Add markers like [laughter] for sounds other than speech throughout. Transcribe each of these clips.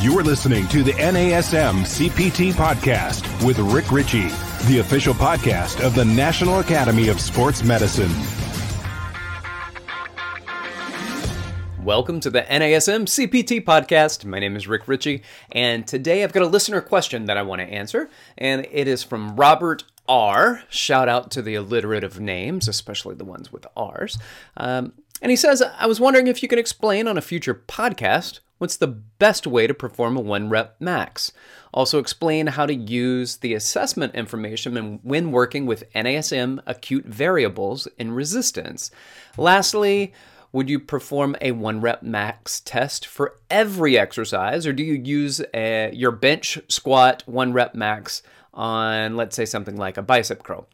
You're listening to the NASM CPT podcast with Rick Richey, the official podcast of the National Academy of Sports Medicine. Welcome to the NASM CPT podcast. My name is Rick Richey, and today I've got a listener question that I want to answer, and it is from Robert R. Shout out to the alliterative names, especially the ones with R's. Um, and he says, I was wondering if you could explain on a future podcast what's the best way to perform a one rep max. Also, explain how to use the assessment information when working with NASM acute variables in resistance. Lastly, would you perform a one rep max test for every exercise, or do you use a, your bench squat one rep max on, let's say, something like a bicep curl?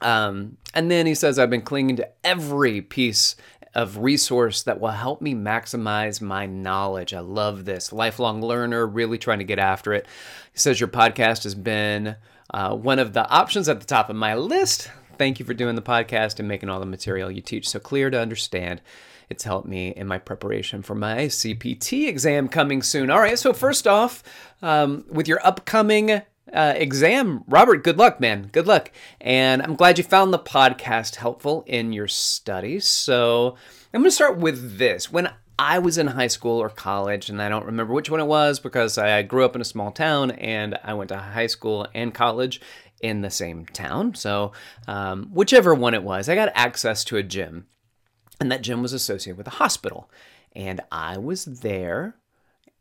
Um, and then he says, I've been clinging to every piece of resource that will help me maximize my knowledge. I love this. Lifelong learner, really trying to get after it. He says, Your podcast has been uh, one of the options at the top of my list. Thank you for doing the podcast and making all the material you teach so clear to understand. It's helped me in my preparation for my CPT exam coming soon. All right, so first off, um, with your upcoming uh, exam, Robert, good luck, man. Good luck. And I'm glad you found the podcast helpful in your studies. So I'm going to start with this. When I was in high school or college, and I don't remember which one it was because I grew up in a small town and I went to high school and college in the same town. So, um, whichever one it was, I got access to a gym, and that gym was associated with a hospital. And I was there,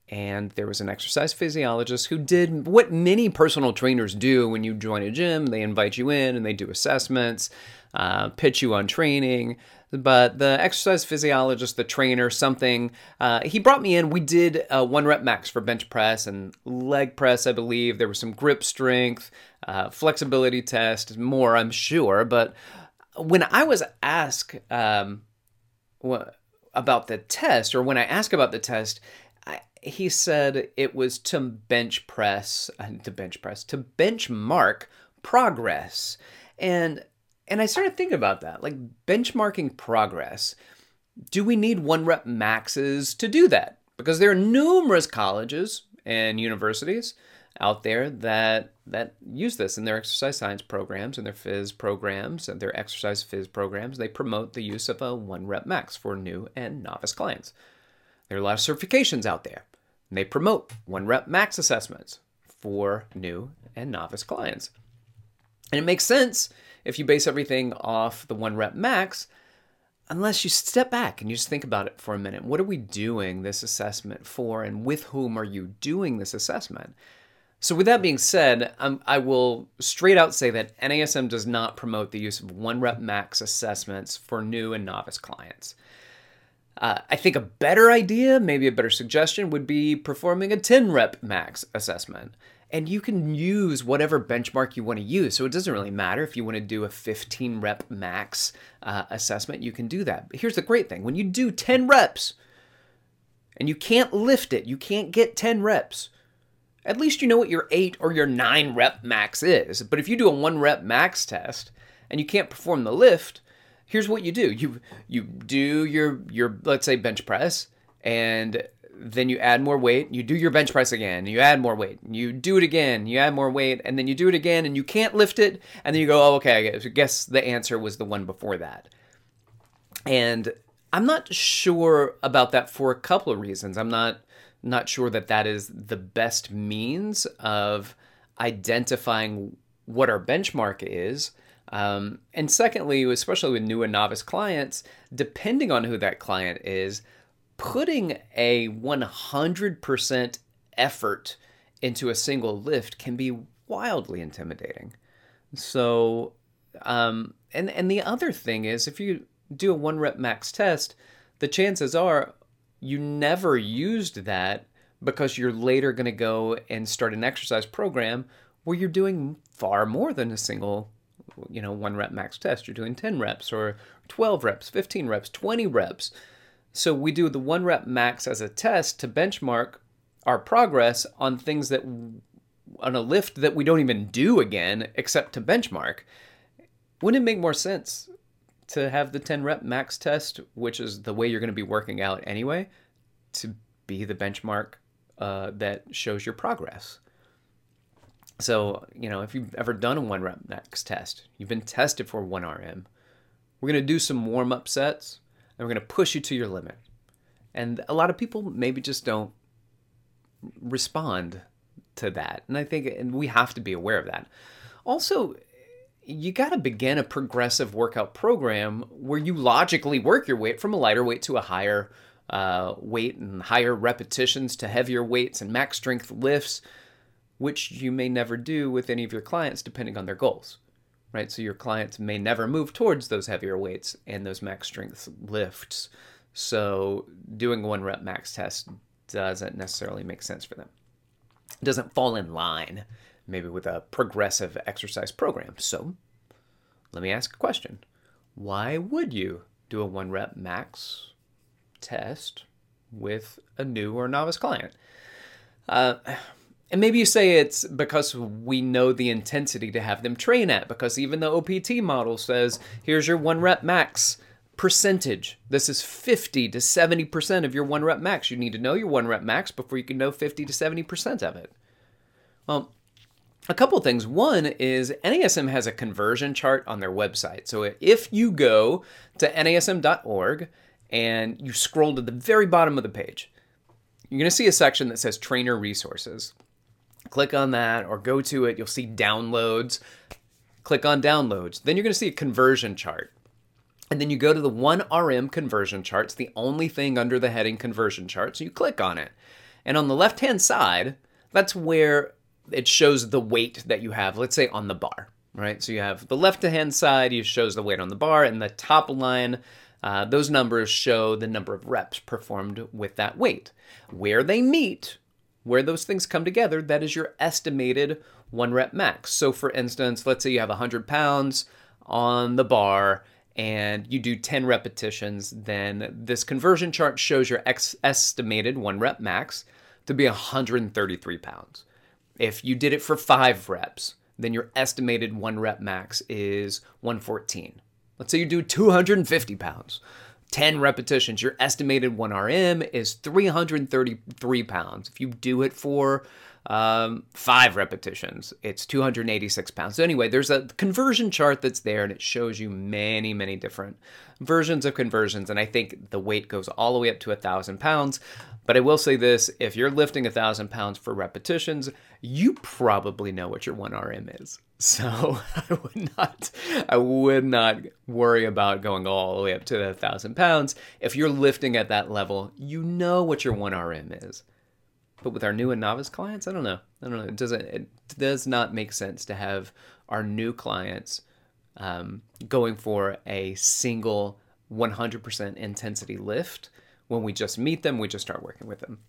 and there was an exercise physiologist who did what many personal trainers do when you join a gym. They invite you in and they do assessments, uh, pitch you on training. But the exercise physiologist, the trainer, something, uh, he brought me in. We did a one rep max for bench press and leg press, I believe. There was some grip strength, uh, flexibility test, more, I'm sure. But when I was asked um, about the test, or when I asked about the test, he said it was to bench press, uh, to bench press, to benchmark progress. And and I started thinking about that, like benchmarking progress. Do we need one rep maxes to do that? Because there are numerous colleges and universities out there that that use this in their exercise science programs and their phys programs and their exercise phys programs. They promote the use of a one rep max for new and novice clients. There are a lot of certifications out there. And they promote one rep max assessments for new and novice clients. And it makes sense if you base everything off the one rep max, unless you step back and you just think about it for a minute. What are we doing this assessment for, and with whom are you doing this assessment? So, with that being said, um, I will straight out say that NASM does not promote the use of one rep max assessments for new and novice clients. Uh, I think a better idea, maybe a better suggestion, would be performing a 10 rep max assessment. And you can use whatever benchmark you want to use. So it doesn't really matter if you want to do a 15 rep max uh, assessment, you can do that. But here's the great thing when you do 10 reps and you can't lift it, you can't get 10 reps at least you know what your eight or your nine rep max is. But if you do a one rep max test and you can't perform the lift, here's what you do. You you do your your let's say bench press and then you add more weight, you do your bench press again, you add more weight, you do it again, you add more weight, and then you do it again and you can't lift it, and then you go, oh, okay, I guess the answer was the one before that. And I'm not sure about that for a couple of reasons. I'm not not sure that that is the best means of identifying what our benchmark is. Um, and secondly, especially with new and novice clients, depending on who that client is, putting a 100% effort into a single lift can be wildly intimidating. So, um, and and the other thing is, if you do a one rep max test, the chances are you never used that because you're later going to go and start an exercise program where you're doing far more than a single you know one rep max test. You're doing 10 reps or 12 reps 15 reps 20 reps. So we do the one rep max as a test to benchmark our progress on things that on a lift that we don't even do again except to benchmark. Wouldn't it make more sense to have the 10 rep max test, which is the way you're going to be working out anyway, to be the benchmark uh, that shows your progress. So, you know, if you've ever done a one rep max test, you've been tested for one RM, we're going to do some warm up sets and we're going to push you to your limit. And a lot of people maybe just don't respond to that. And I think and we have to be aware of that. Also, you got to begin a progressive workout program where you logically work your weight from a lighter weight to a higher uh, weight and higher repetitions to heavier weights and max strength lifts which you may never do with any of your clients depending on their goals, right? So your clients may never move towards those heavier weights and those max strength lifts. So doing a one rep max test doesn't necessarily make sense for them. It doesn't fall in line maybe with a progressive exercise program. So let me ask a question. Why would you do a one rep max test with a new or novice client? Uh, and maybe you say it's because we know the intensity to have them train at, because even the OPT model says, here's your one rep max percentage. This is 50 to 70% of your one rep max. You need to know your one rep max before you can know 50 to 70% of it. Well, a couple things. One is NASM has a conversion chart on their website. So if you go to nasm.org and you scroll to the very bottom of the page, you're going to see a section that says trainer resources. Click on that or go to it. You'll see downloads. Click on downloads. Then you're going to see a conversion chart. And then you go to the 1RM conversion chart. It's the only thing under the heading conversion chart. So you click on it. And on the left hand side, that's where it shows the weight that you have, let's say on the bar, right? So you have the left hand side, it shows the weight on the bar, and the top line, uh, those numbers show the number of reps performed with that weight. Where they meet where those things come together, that is your estimated one rep max. So, for instance, let's say you have 100 pounds on the bar and you do 10 repetitions, then this conversion chart shows your ex- estimated one rep max to be 133 pounds. If you did it for five reps, then your estimated one rep max is 114. Let's say you do 250 pounds. 10 repetitions, your estimated 1RM is 333 pounds. If you do it for um, five repetitions, it's 286 pounds. So, anyway, there's a conversion chart that's there and it shows you many, many different versions of conversions. And I think the weight goes all the way up to a thousand pounds. But I will say this if you're lifting a thousand pounds for repetitions, you probably know what your 1RM is. So [laughs] I would not I would not worry about going all the way up to a thousand pounds. If you're lifting at that level, you know what your 1RM is. But with our new and novice clients, I don't know. I don't know. It doesn't it does not make sense to have our new clients um, going for a single 100% intensity lift when we just meet them, we just start working with them.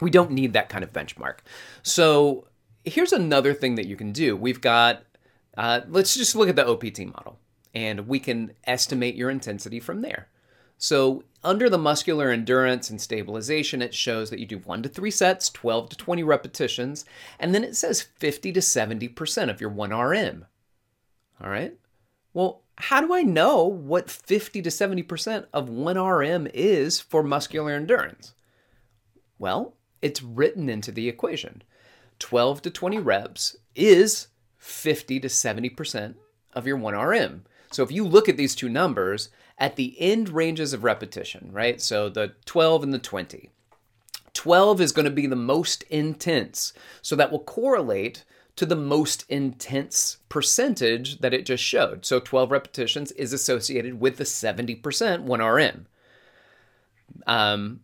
We don't need that kind of benchmark. So here's another thing that you can do. We've got, uh, let's just look at the OPT model, and we can estimate your intensity from there. So under the muscular endurance and stabilization, it shows that you do one to three sets, 12 to 20 repetitions, and then it says 50 to 70% of your 1RM. All right. Well, how do I know what 50 to 70% of 1RM is for muscular endurance? Well, it's written into the equation. 12 to 20 reps is 50 to 70% of your 1RM. So if you look at these two numbers at the end ranges of repetition, right? So the 12 and the 20. 12 is going to be the most intense. So that will correlate to the most intense percentage that it just showed. So 12 repetitions is associated with the 70% 1RM. Um,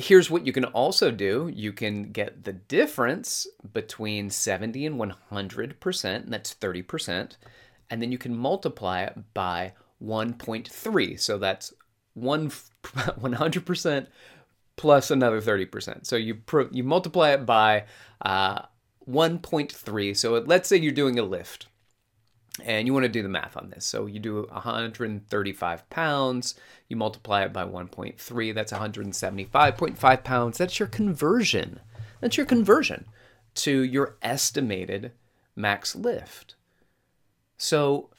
here's what you can also do you can get the difference between 70 and 100%, and that's 30%, and then you can multiply it by 1.3. So that's one 100% [laughs] plus another 30%. So you you multiply it by uh, 1.3. So let's say you're doing a lift and you want to do the math on this. So you do 135 pounds, you multiply it by 1.3, that's 175.5 pounds. That's your conversion. That's your conversion to your estimated max lift. So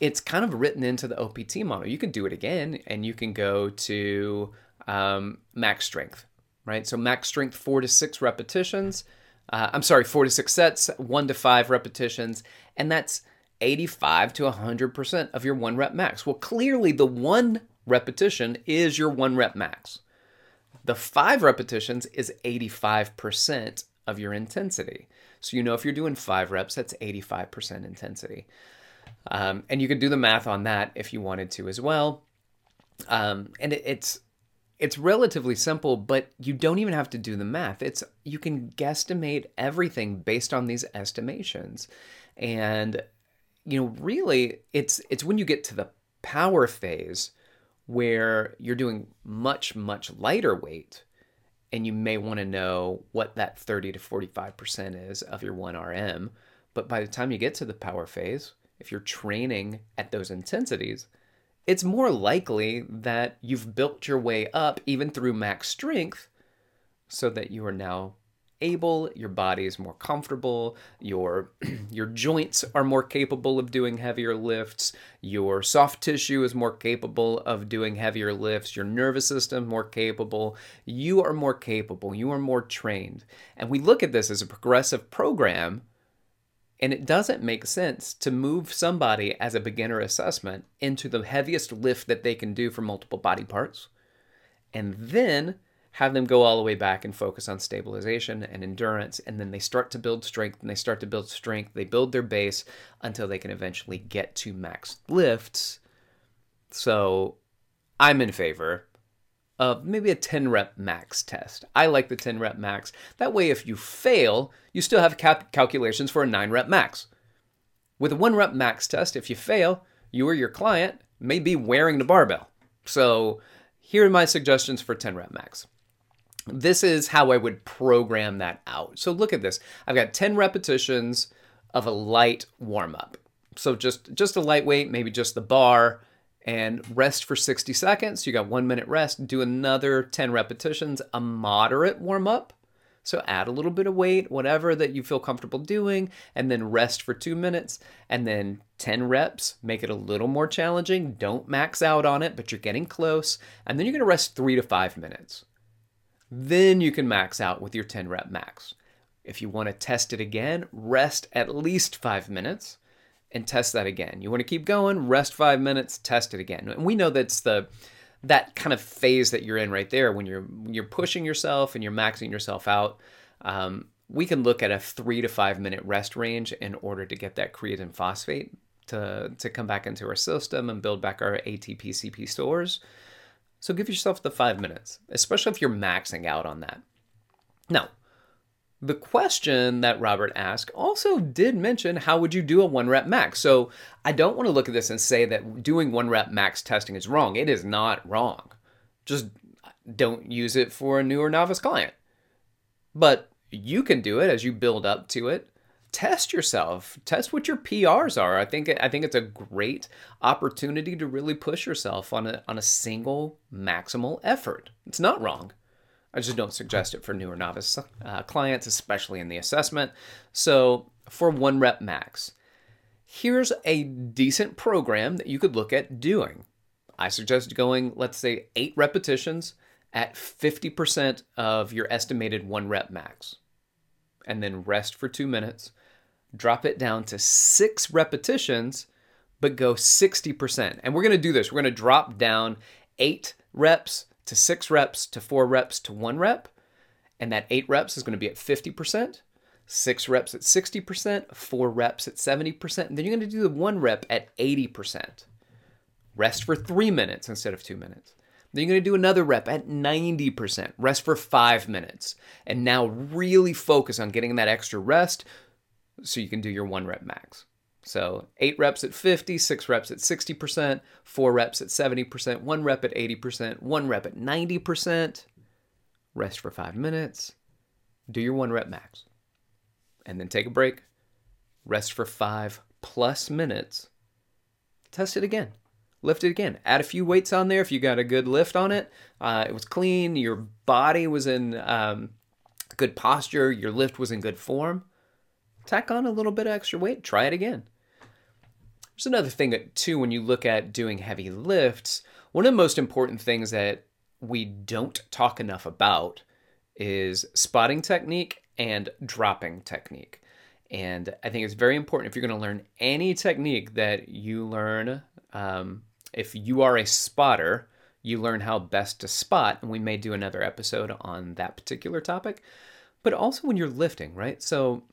it's kind of written into the OPT model. You can do it again and you can go to um, max strength, right? So max strength, four to six repetitions. Uh, I'm sorry, four to six sets, one to five repetitions, and that's 85 to 100% of your one rep max. Well, clearly the one repetition is your one rep max. The five repetitions is 85% of your intensity. So you know if you're doing five reps, that's 85% intensity. Um, and you could do the math on that if you wanted to as well. Um, and it, it's it's relatively simple, but you don't even have to do the math. It's you can guesstimate everything based on these estimations. And you know, really it's it's when you get to the power phase where you're doing much much lighter weight and you may want to know what that 30 to 45% is of your 1RM. But by the time you get to the power phase, if you're training at those intensities, it's more likely that you've built your way up even through max strength so that you are now able, your body is more comfortable, your [clears throat] your joints are more capable of doing heavier lifts, your soft tissue is more capable of doing heavier lifts, your nervous system more capable, you are more capable, you are more trained. And we look at this as a progressive program and it doesn't make sense to move somebody as a beginner assessment into the heaviest lift that they can do for multiple body parts and then have them go all the way back and focus on stabilization and endurance. And then they start to build strength and they start to build strength. They build their base until they can eventually get to max lifts. So I'm in favor of maybe a 10 rep max test. I like the 10 rep max. That way, if you fail, you still have cap- calculations for a 9 rep max. With a 1 rep max test, if you fail, you or your client may be wearing the barbell. So, here are my suggestions for 10 rep max. This is how I would program that out. So, look at this. I've got 10 repetitions of a light warm up. So just just a lightweight, maybe just the bar, and rest for 60 seconds. You got one minute rest. Do another 10 repetitions, a moderate warm up. So add a little bit of weight, whatever that you feel comfortable doing, and then rest for two minutes, and then 10 reps. Make it a little more challenging. Don't max out on it, but you're getting close. And then you're gonna rest three to five minutes. Then you can max out with your 10 rep max. If you wanna test it again, rest at least five minutes and test that again. You want to keep going, rest five minutes, test it again. And we know that's the that kind of phase that you're in right there when you're you're pushing yourself and you're maxing yourself out. Um, we can look at a three to five minute rest range in order to get that creatine phosphate to to come back into our system and build back our ATP CP stores. So give yourself the five minutes, especially if you're maxing out on that. Now, the question that Robert asked also did mention how would you do a one rep max. So I don't want to look at this and say that doing one rep max testing is wrong. It is not wrong. Just don't use it for a new or novice client. But you can do it as you build up to it. Test yourself. Test what your PRs are. I think I think it's a great opportunity to really push yourself on a on a single maximal effort. It's not wrong. I just don't suggest it for newer novice uh, clients, especially in the assessment. So, for one rep max, here's a decent program that you could look at doing. I suggest going, let's say, eight repetitions at 50% of your estimated one rep max, and then rest for two minutes. Drop it down to six repetitions, but go 60%. And we're gonna do this. We're gonna drop down eight reps to six reps to four reps to one rep. And that eight reps is to be at 50%, six reps at 60%, four reps at 70%. And then you're to do the one rep at 80%. Rest for three minutes instead of two minutes. Then you're going to do another rep at 90%. Rest for five minutes. And now really focus on getting that extra rest so you can do your one rep max. So eight reps at 50, six reps at 60%, four reps at 70%, one rep at 80%, one rep at 90%. Rest for five minutes. Do your one rep max. And then take a break. Rest for five plus minutes. Test it again. Lift it again. Add a few weights on there if you got a good lift on it. Uh, it was clean. Your body was in um, good posture. Your lift was in good form. Tack on a little bit of extra weight. Try it again. There's another thing that, too, when you look at doing heavy lifts, one of the most important things that we don't talk enough about is spotting technique and dropping technique. And I think it's very important if you're going to learn any technique that you learn. Um, if you are a spotter, you learn how best to spot. And we may do another episode on that particular topic. But also when you're lifting, right? So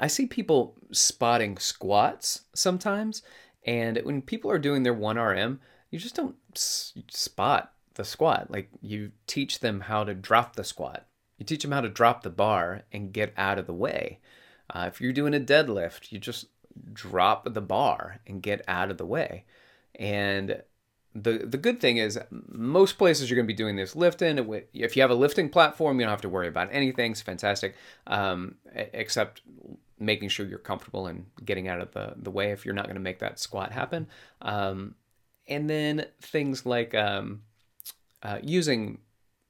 I see people spotting squats sometimes. And when people are doing their 1RM, you just don't spot the squat. Like you teach them how to drop the squat. You teach them how to drop the bar and get out of the way. Uh, if you're doing a deadlift, you just drop the bar and get out of the way. And the the good thing is most places you're going to be doing this lifting. If you have a lifting platform, you don't have to worry about anything. It's fantastic, um, except making sure you're comfortable and getting out of the, the way if you're not going to make that squat happen. Um, and then things like um, uh, using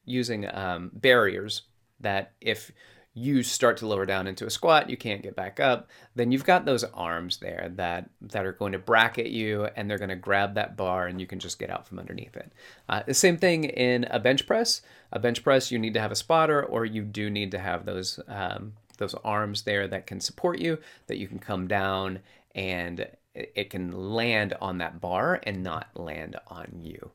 using um, barriers that if you start to lower down into a squat, you can't get back up, then you've got those arms there that that are going to bracket you and they're going to grab that bar and you can just get out from underneath it. Uh, the same thing in a bench press. A bench press, you need to have a spotter or you do need to have those um, those arms there that can support you, that you can come down and it can land on that bar and not land on you.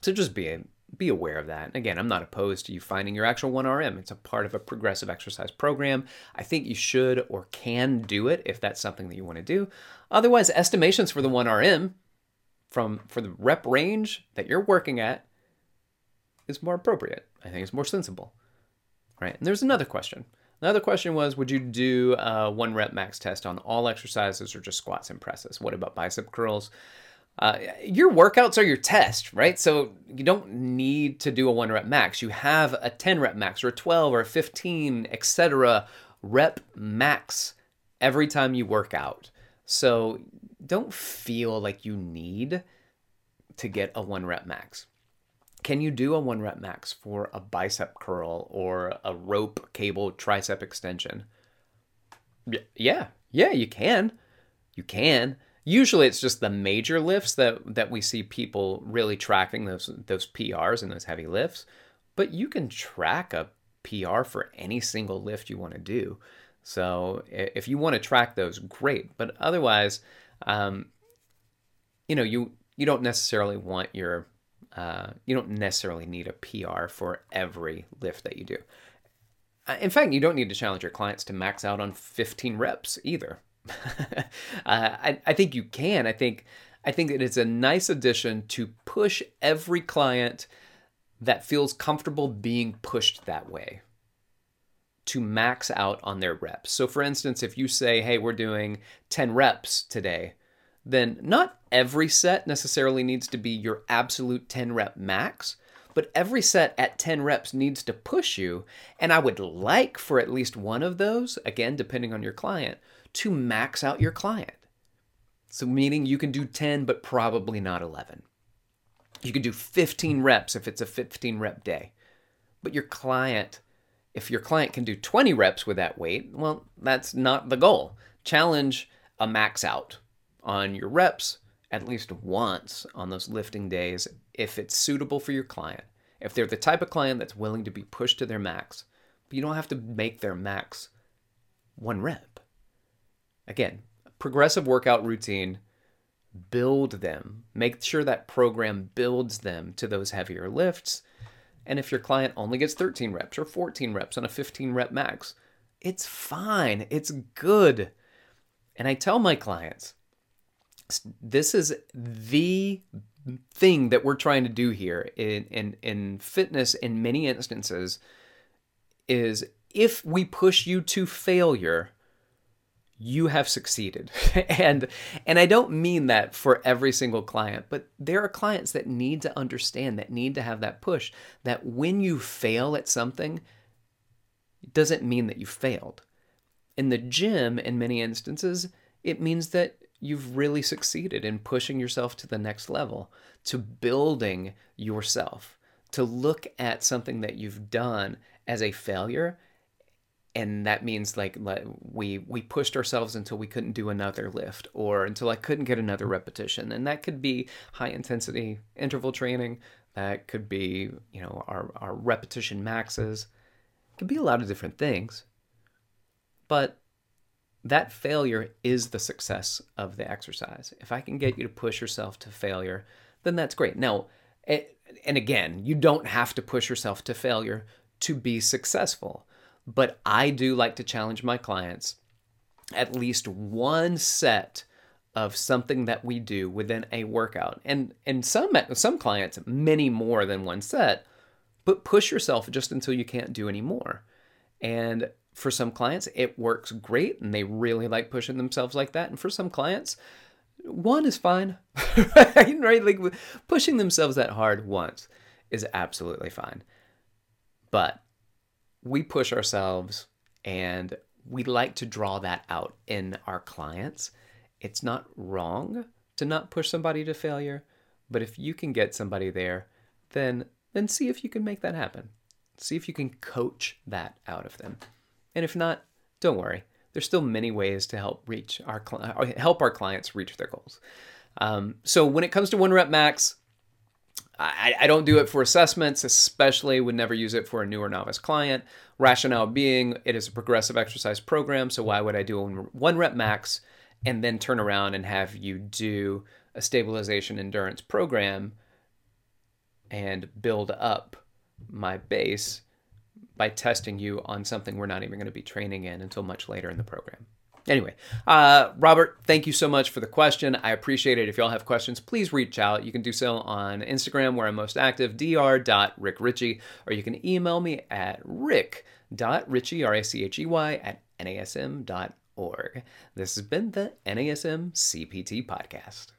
So just be be aware of that. Again, I'm not opposed to you finding your actual 1RM. It's a part of a progressive exercise program. I think you should or can do it if that's something that you want to do. Otherwise, estimations for the 1RM from for the rep range that you're working at is more appropriate. I think it's more sensible. Right? And there's another question. Another question was Would you do a one rep max test on all exercises or just squats and presses? What about bicep curls? Uh, your workouts are your test, right? So you don't need to do a one rep max. You have a 10 rep max or a 12 or a 15, etc. rep max every time you work out. So don't feel like you need to get a one rep max. Can you do a one rep max for a bicep curl or a rope cable tricep extension? Yeah, yeah, you can. You can. Usually it's just the major lifts that, that we see people really tracking those those PRs and those heavy lifts. But you can track a PR for any single lift you want to do. So if you want to track those, great. But otherwise, um, you know, you you don't necessarily want your uh, you don't necessarily need a PR for every lift that you do. Uh, in fact, you don't need to challenge your clients to max out on 15 reps either. [laughs] uh, I, I think you can. I think I think it is a nice addition to push every client that feels comfortable being pushed that way to max out on their reps. So, for instance, if you say, "Hey, we're doing 10 reps today," then not every set necessarily needs to be your absolute 10 rep max, but every set at 10 reps needs to push you. And I would like for at least one of those, again, depending on your client, to max out your client. So, meaning you can do 10, but probably not 11. You can do 15 reps if it's a 15 rep day. But your client, if your client can do 20 reps with that weight, well, that's not the goal. Challenge a max out on your reps at least once on those lifting days if it's suitable for your client. If they're the type of client that's willing to be pushed to their max, but you don't have to make their max one rep. Again, progressive workout routine, build them. Make sure that program builds them to those heavier lifts. And if your client only gets 13 reps or 14 reps on a 15 rep max, it's fine. It's good. And I tell my clients, this is the thing that we're trying to do here in, in, in fitness in many instances is if we push you to failure, you have succeeded. [laughs] and and I don't mean that for every single client, but there are clients that need to understand that need to have that push that when you fail at something it doesn't mean that you failed. In the gym in many instances, it means that you've really succeeded in pushing yourself to the next level, to building yourself, to look at something that you've done as a failure. And that means like we we pushed ourselves until we couldn't do another lift or until I couldn't get another repetition. And that could be high intensity interval training. That could be, you know, our, our repetition maxes. It can be a lot of different things. But that failure is the success of the exercise. If I can get you to push yourself to failure, then that's great. Now, and again, you don't have to push yourself to failure to be successful. But I do like to challenge my clients at least one set of something that we do within a workout. And and some some clients many more than one set, but push yourself just until you can't do any more. And for some clients, it works great and they really like pushing themselves like that. And for some clients, one is fine, [laughs] right? Like pushing themselves that hard once is absolutely fine. But we push ourselves and we like to draw that out in our clients. It's not wrong to not push somebody to failure, but if you can get somebody there, then then see if you can make that happen. See if you can coach that out of them. And if not, don't worry. There's still many ways to help reach our help our clients reach their goals. Um, so when it comes to one rep max, I, I, don't do it for assessments, especially would never use it for a new or novice client. Rationale being it is a progressive exercise program, so why would I do one rep max and then turn around and have you do a stabilization endurance program and build up my base by testing you on something we're not even going to be training in until much later in the program. Anyway, uh, Robert, thank you so much for the question. I appreciate it. If y'all have questions, please reach out. You can do so on Instagram, where I'm most active, dr.rickrichey, or you can email me at rick.richey, R-I-C-H-E-Y, at nasm.org. This has been the NASM CPT Podcast.